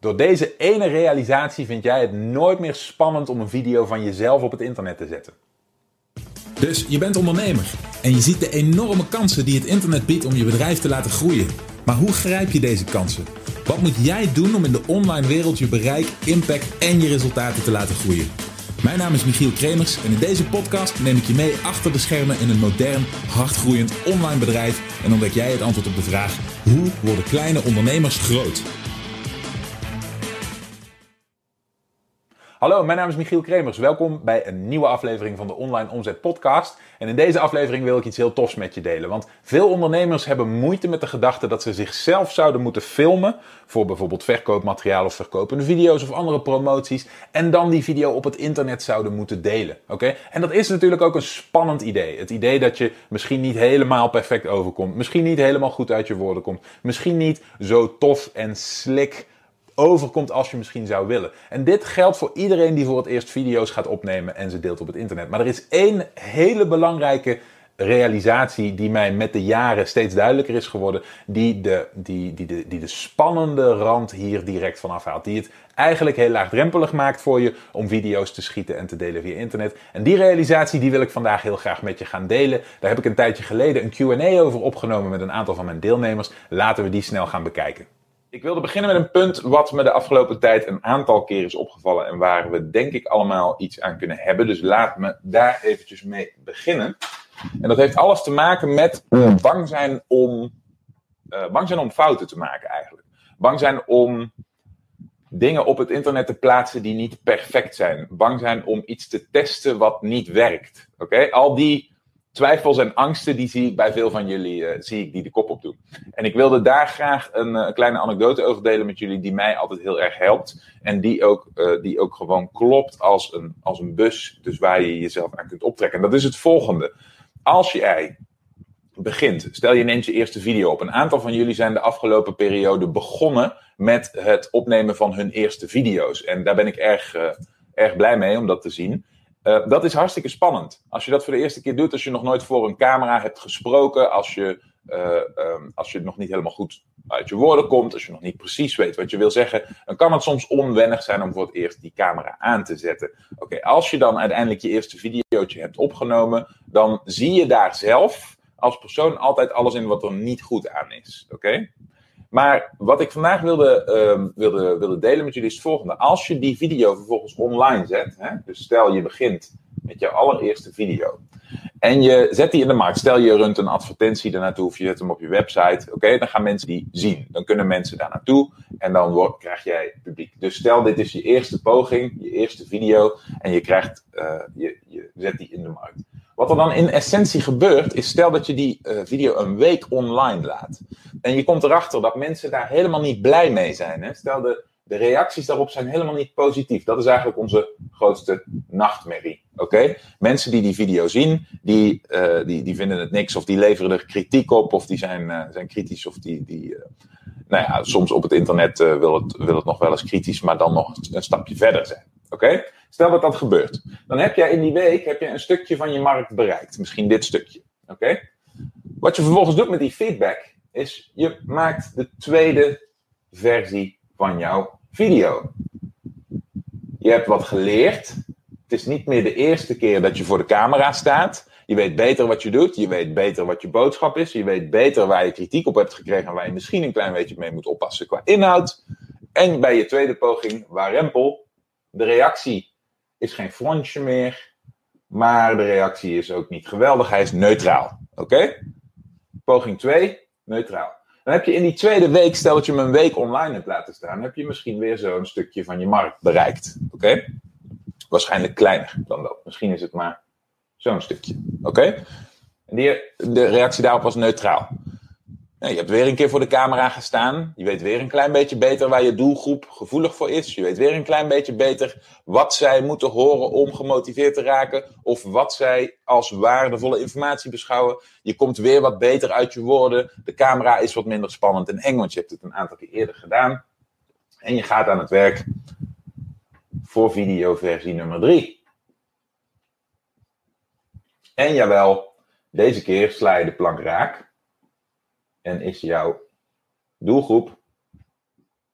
Door deze ene realisatie vind jij het nooit meer spannend om een video van jezelf op het internet te zetten. Dus je bent ondernemer en je ziet de enorme kansen die het internet biedt om je bedrijf te laten groeien. Maar hoe grijp je deze kansen? Wat moet jij doen om in de online wereld je bereik, impact en je resultaten te laten groeien? Mijn naam is Michiel Kremers en in deze podcast neem ik je mee achter de schermen in een modern, hardgroeiend online bedrijf en ontdek jij het antwoord op de vraag: hoe worden kleine ondernemers groot? Hallo, mijn naam is Michiel Kremers. Welkom bij een nieuwe aflevering van de Online Omzet Podcast. En in deze aflevering wil ik iets heel tofs met je delen. Want veel ondernemers hebben moeite met de gedachte dat ze zichzelf zouden moeten filmen. Voor bijvoorbeeld verkoopmateriaal of verkopende video's of andere promoties. En dan die video op het internet zouden moeten delen. Oké? En dat is natuurlijk ook een spannend idee. Het idee dat je misschien niet helemaal perfect overkomt. Misschien niet helemaal goed uit je woorden komt. Misschien niet zo tof en slik overkomt als je misschien zou willen. En dit geldt voor iedereen die voor het eerst video's gaat opnemen en ze deelt op het internet. Maar er is één hele belangrijke realisatie die mij met de jaren steeds duidelijker is geworden, die de, die, die, de, die de spannende rand hier direct vanaf haalt. Die het eigenlijk heel laagdrempelig maakt voor je om video's te schieten en te delen via internet. En die realisatie die wil ik vandaag heel graag met je gaan delen. Daar heb ik een tijdje geleden een Q&A over opgenomen met een aantal van mijn deelnemers. Laten we die snel gaan bekijken. Ik wilde beginnen met een punt wat me de afgelopen tijd een aantal keer is opgevallen en waar we denk ik allemaal iets aan kunnen hebben. Dus laat me daar eventjes mee beginnen. En dat heeft alles te maken met bang zijn om, uh, bang zijn om fouten te maken eigenlijk. Bang zijn om dingen op het internet te plaatsen die niet perfect zijn. Bang zijn om iets te testen wat niet werkt. Oké, Al die twijfels en angsten, die zie ik bij veel van jullie, uh, zie ik die de kop op doen. En ik wilde daar graag een, uh, kleine anekdote over delen met jullie, die mij altijd heel erg helpt. En die ook, uh, die ook gewoon klopt als een, als een bus, dus waar je jezelf aan kunt optrekken. En dat is het volgende. Als jij begint, stel je neemt je eerste video op. Een aantal van jullie zijn de afgelopen periode begonnen met het opnemen van hun eerste video's. En daar ben ik erg, erg blij mee om dat te zien. Uh, dat is hartstikke spannend. Als je dat voor de eerste keer doet, als je nog nooit voor een camera hebt gesproken, als je, uh, als je nog niet helemaal goed uit je woorden komt, als je nog niet precies weet wat je wil zeggen, dan kan het soms onwennig zijn om voor het eerst die camera aan te zetten. Oké, als je dan uiteindelijk je eerste videootje hebt opgenomen, dan zie je daar zelf als persoon altijd alles in wat er niet goed aan is. Oké? Maar wat ik vandaag wilde, um, wilde, wilde delen met jullie is het volgende. Als je die video vervolgens online zet, hè, dus stel je begint met je allereerste video. En je zet die in de markt. Stel je runt een advertentie ernaartoe of je zet hem op je website. Oké, dan gaan mensen die zien. Dan kunnen mensen daar naartoe en dan word, krijg jij publiek. Dus stel dit is je eerste poging, je eerste video en je, krijgt, uh, je, je zet die in de markt. Wat er dan in essentie gebeurt, is stel dat je die uh, video een week online laat. En je komt erachter dat mensen daar helemaal niet blij mee zijn. Hè? Stel, de, de reacties daarop zijn helemaal niet positief. Dat is eigenlijk onze grootste nachtmerrie. Oké? Mensen die die video zien, die, uh, die, die vinden het niks of die leveren er kritiek op of die zijn, uh, zijn kritisch of die. die nou ja, soms op het internet wil, het, wil het nog wel eens kritisch, maar dan nog een stapje verder zijn. Oké? Stel dat dat gebeurt. Dan heb jij in die week heb je een stukje van je markt bereikt. Misschien dit stukje. Oké? Wat je vervolgens doet met die feedback is je maakt de tweede versie van jouw video. Je hebt wat geleerd. Het is niet meer de eerste keer dat je voor de camera staat. Je weet beter wat je doet. Je weet beter wat je boodschap is. Je weet beter waar je kritiek op hebt gekregen en waar je misschien een klein beetje mee moet oppassen qua inhoud. En bij je tweede poging, waar rempel, de reactie is geen frontje meer, maar de reactie is ook niet geweldig. Hij is neutraal. Oké? Poging 2, neutraal. Dan heb je in die tweede week, stel dat je hem een week online hebt laten staan, heb je misschien weer zo'n stukje van je markt bereikt. Oké? Waarschijnlijk kleiner dan dat. Misschien is het maar zo'n stukje. Oké? En die, de reactie daarop was neutraal. Ja, je hebt weer een keer voor de camera gestaan. Je weet weer een klein beetje beter waar je doelgroep gevoelig voor is. Je weet weer een klein beetje beter wat zij moeten horen om gemotiveerd te raken. Of wat zij als waardevolle informatie beschouwen. Je komt weer wat beter uit je woorden. De camera is wat minder spannend en eng, want je hebt het een aantal keer eerder gedaan. En je gaat aan het werk voor videoversie nummer 3. En jawel, deze keer sla je de plank raak. En is jouw doelgroep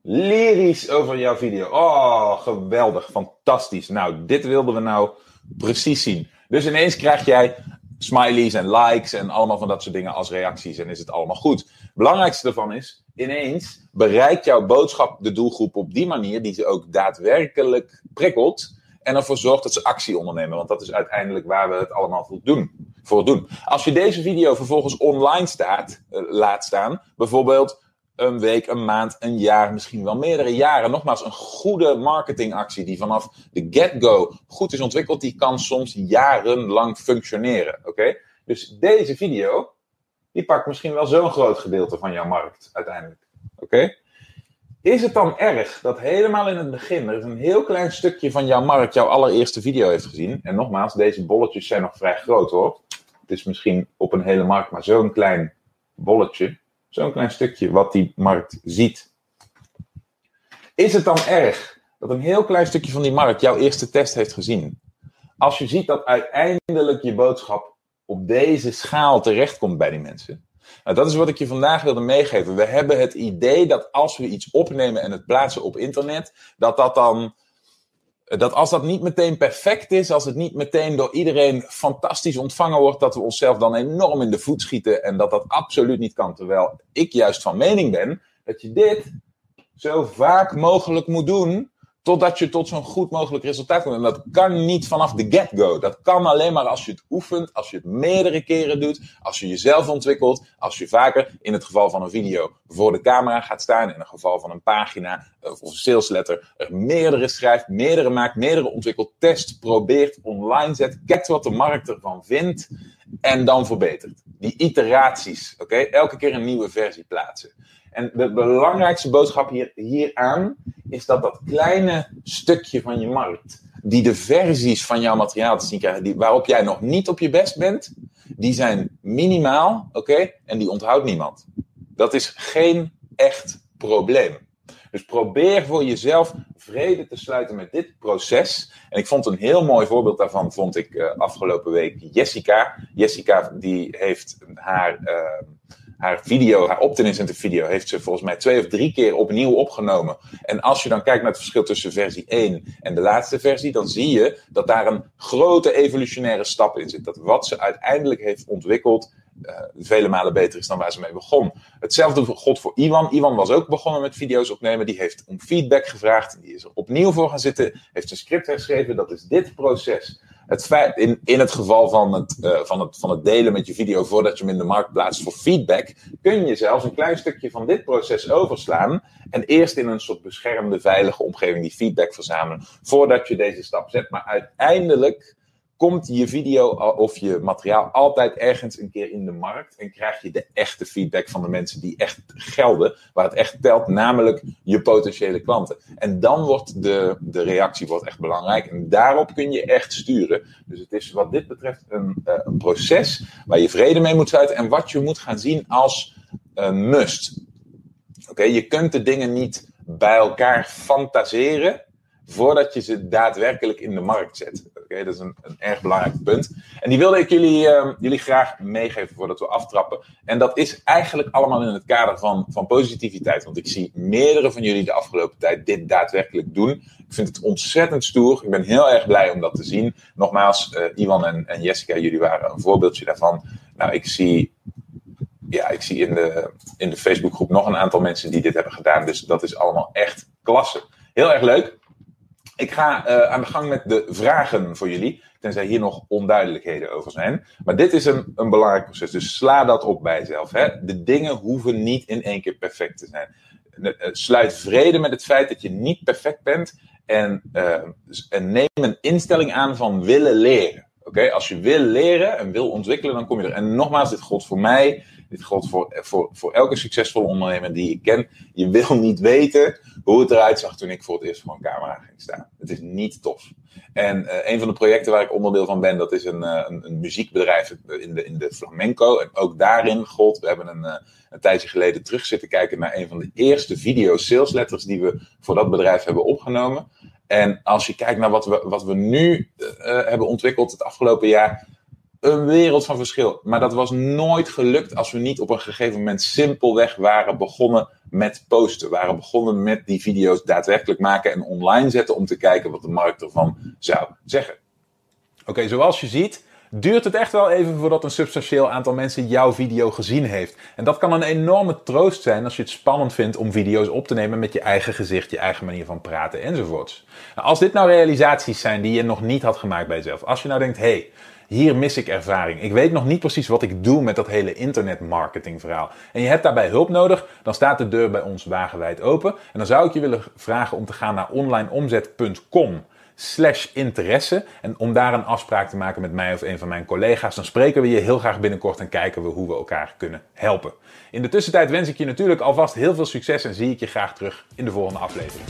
lyrisch over jouw video. Oh, geweldig, fantastisch. Nou, dit wilden we nou precies zien. Dus ineens krijg jij smileys en likes en allemaal van dat soort dingen als reacties en is het allemaal goed. Het belangrijkste ervan is, ineens bereikt jouw boodschap de doelgroep op die manier die ze ook daadwerkelijk prikkelt en ervoor zorgt dat ze actie ondernemen. Want dat is uiteindelijk waar we het allemaal voor doen. Voor doen. Als je deze video vervolgens online staat, eh, laat staan, bijvoorbeeld een week, een maand, een jaar, misschien wel meerdere jaren. Nogmaals, een goede marketingactie die vanaf de get-go goed is ontwikkeld, die kan soms jarenlang functioneren. Oké? Dus deze video, die pakt misschien wel zo'n groot gedeelte van jouw markt uiteindelijk. Oké? Is het dan erg dat helemaal in het begin er is een heel klein stukje van jouw markt jouw allereerste video heeft gezien? En nogmaals, deze bolletjes zijn nog vrij groot hoor. Het is misschien op een hele markt maar zo'n klein bolletje. Zo'n klein stukje wat die markt ziet. Is het dan erg dat een heel klein stukje van die markt jouw eerste test heeft gezien? Als je ziet dat uiteindelijk je boodschap op deze schaal terechtkomt bij die mensen. Nou, dat is wat ik je vandaag wilde meegeven. We hebben het idee dat als we iets opnemen en het plaatsen op internet, dat dat dan dat als dat niet meteen perfect is, als het niet meteen door iedereen fantastisch ontvangen wordt, dat we onszelf dan enorm in de voet schieten en dat dat absoluut niet kan. Terwijl ik juist van mening ben dat je dit zo vaak mogelijk moet doen, Totdat je tot zo'n goed mogelijk resultaat komt. En dat kan niet vanaf de get-go. Dat kan alleen maar als je het oefent, als je het meerdere keren doet, als je jezelf ontwikkelt, als je vaker, in het geval van een video, voor de camera gaat staan, in het geval van een pagina of een salesletter, er meerdere schrijft, meerdere maakt, meerdere ontwikkelt, test, probeert, online zet, kijkt wat de markt ervan vindt en dan verbetert. Die iteraties, oké? Elke keer een nieuwe versie plaatsen. En de belangrijkste boodschap hier, hieraan is dat dat kleine stukje van je markt, die de versies van jouw materiaal te zien krijgen, die, waarop jij nog niet op je best bent, die zijn minimaal, oké? En die onthoudt niemand. Dat is geen echt probleem. Dus probeer voor jezelf vrede te sluiten met dit proces. En ik vond een heel mooi voorbeeld daarvan, vond ik uh, afgelopen week Jessica. Jessica die heeft haar... Uh, haar video, haar Optin video, heeft ze volgens mij twee of drie keer opnieuw opgenomen. En als je dan kijkt naar het verschil tussen versie 1 en de laatste versie, dan zie je dat daar een grote evolutionaire stap in zit. Dat wat ze uiteindelijk heeft ontwikkeld, uh, vele malen beter is dan waar ze mee begon. Hetzelfde God voor Iwan. Iwan was ook begonnen met video's opnemen. Die heeft om feedback gevraagd. Die is er opnieuw voor gaan zitten. Heeft een script herschreven. Dat is dit proces het feit, in, in het geval van het, uh, van, het, van het delen met je video voordat je hem in de markt plaatst voor feedback, kun je zelfs een klein stukje van dit proces overslaan en eerst in een soort beschermde, veilige omgeving die feedback verzamelen voordat je deze stap zet. Maar uiteindelijk komt je video of je materiaal altijd ergens een keer in de markt en krijg je de echte feedback van de mensen die echt gelden, waar het echt telt, namelijk je potentiële klanten. En dan wordt de, de reactie wordt echt belangrijk en daarop kun je echt sturen. Dus het is wat dit betreft een, uh, een proces waar je vrede mee moet sluiten en wat je moet gaan zien als een must. Oké, je kunt de dingen niet bij elkaar fantaseren voordat je ze daadwerkelijk in de markt zet. Oké, dat is een, een, erg belangrijk punt. En die wilde ik jullie, uh, jullie graag meegeven voordat we aftrappen. En dat is eigenlijk allemaal in het kader van, van positiviteit. Want ik zie meerdere van jullie de afgelopen tijd dit daadwerkelijk doen. Ik vind het ontzettend stoer. Ik ben heel erg blij om dat te zien. Nogmaals, uh, Ivan en, en Jessica, jullie waren een voorbeeldje daarvan. Nou, ik zie ja, ik zie in de, in de Facebookgroep nog een aantal mensen die dit hebben gedaan. Dus dat is allemaal echt klasse. Heel erg leuk. Ik ga uh, aan de gang met de vragen voor jullie, tenzij hier nog onduidelijkheden over zijn. Maar dit is een, een belangrijk proces, dus sla dat op bij jezelf. Hè? De dingen hoeven niet in één keer perfect te zijn. Eh, sluit vrede met het feit dat je niet perfect bent en, uh, en neem een instelling aan van willen leren. Oké, als je wil leren en wil ontwikkelen, dan kom je er. En nogmaals, dit geldt voor mij, dit geldt voor, voor, voor elke succesvolle ondernemer die ik ken. Je wil niet weten hoe het eruit zag toen ik voor het eerst voor een camera ging staan. Het is niet tof. En uh, een van de projecten waar ik onderdeel van ben, dat is een, uh, een, een, muziekbedrijf in de, in de flamenco. En ook daarin god, we hebben een, uh, een tijdje geleden terug zitten kijken naar een van de eerste video sales letters die we voor dat bedrijf hebben opgenomen. En als je kijkt naar wat we, wat we nu hebben ontwikkeld het afgelopen jaar, een wereld van verschil. Maar dat was nooit gelukt als we niet op een gegeven moment simpelweg waren begonnen met posten. Waren begonnen met die video's daadwerkelijk maken en online zetten om te kijken wat de markt ervan zou zeggen. Oké, zoals je ziet, duurt het echt wel even voordat een substantieel aantal mensen jouw video gezien heeft. En dat kan een enorme troost zijn als je het spannend vindt om video's op te nemen met je eigen gezicht, je eigen manier van praten enzovoorts. Nou, als dit nou realisaties zijn die je nog niet had gemaakt bij jezelf, als je nou denkt, hé, hey, hier mis ik ervaring. Ik weet nog niet precies wat ik doe met dat hele internetmarketing verhaal. En je hebt daarbij hulp nodig, dan staat de deur bij ons wagenwijd open. En dan zou ik je willen vragen om te gaan naar onlineomzet.com slash interesse. En om daar een afspraak te maken met mij of een van mijn collega's, dan spreken we je heel graag binnenkort en kijken we hoe we elkaar kunnen helpen. In de tussentijd wens ik je natuurlijk alvast heel veel succes en zie ik je graag terug in de volgende aflevering.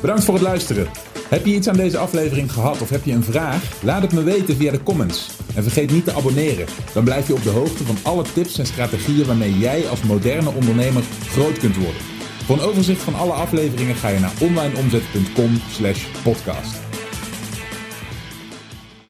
Bedankt voor het luisteren. Heb je iets aan deze aflevering gehad of heb je een vraag? Laat het me weten via de comments. En vergeet niet te abonneren. Dan blijf je op de hoogte van alle tips en strategieën waarmee jij als moderne ondernemer groot kunt worden. Voor een overzicht van alle afleveringen ga je naar onlineomzet.com/podcast.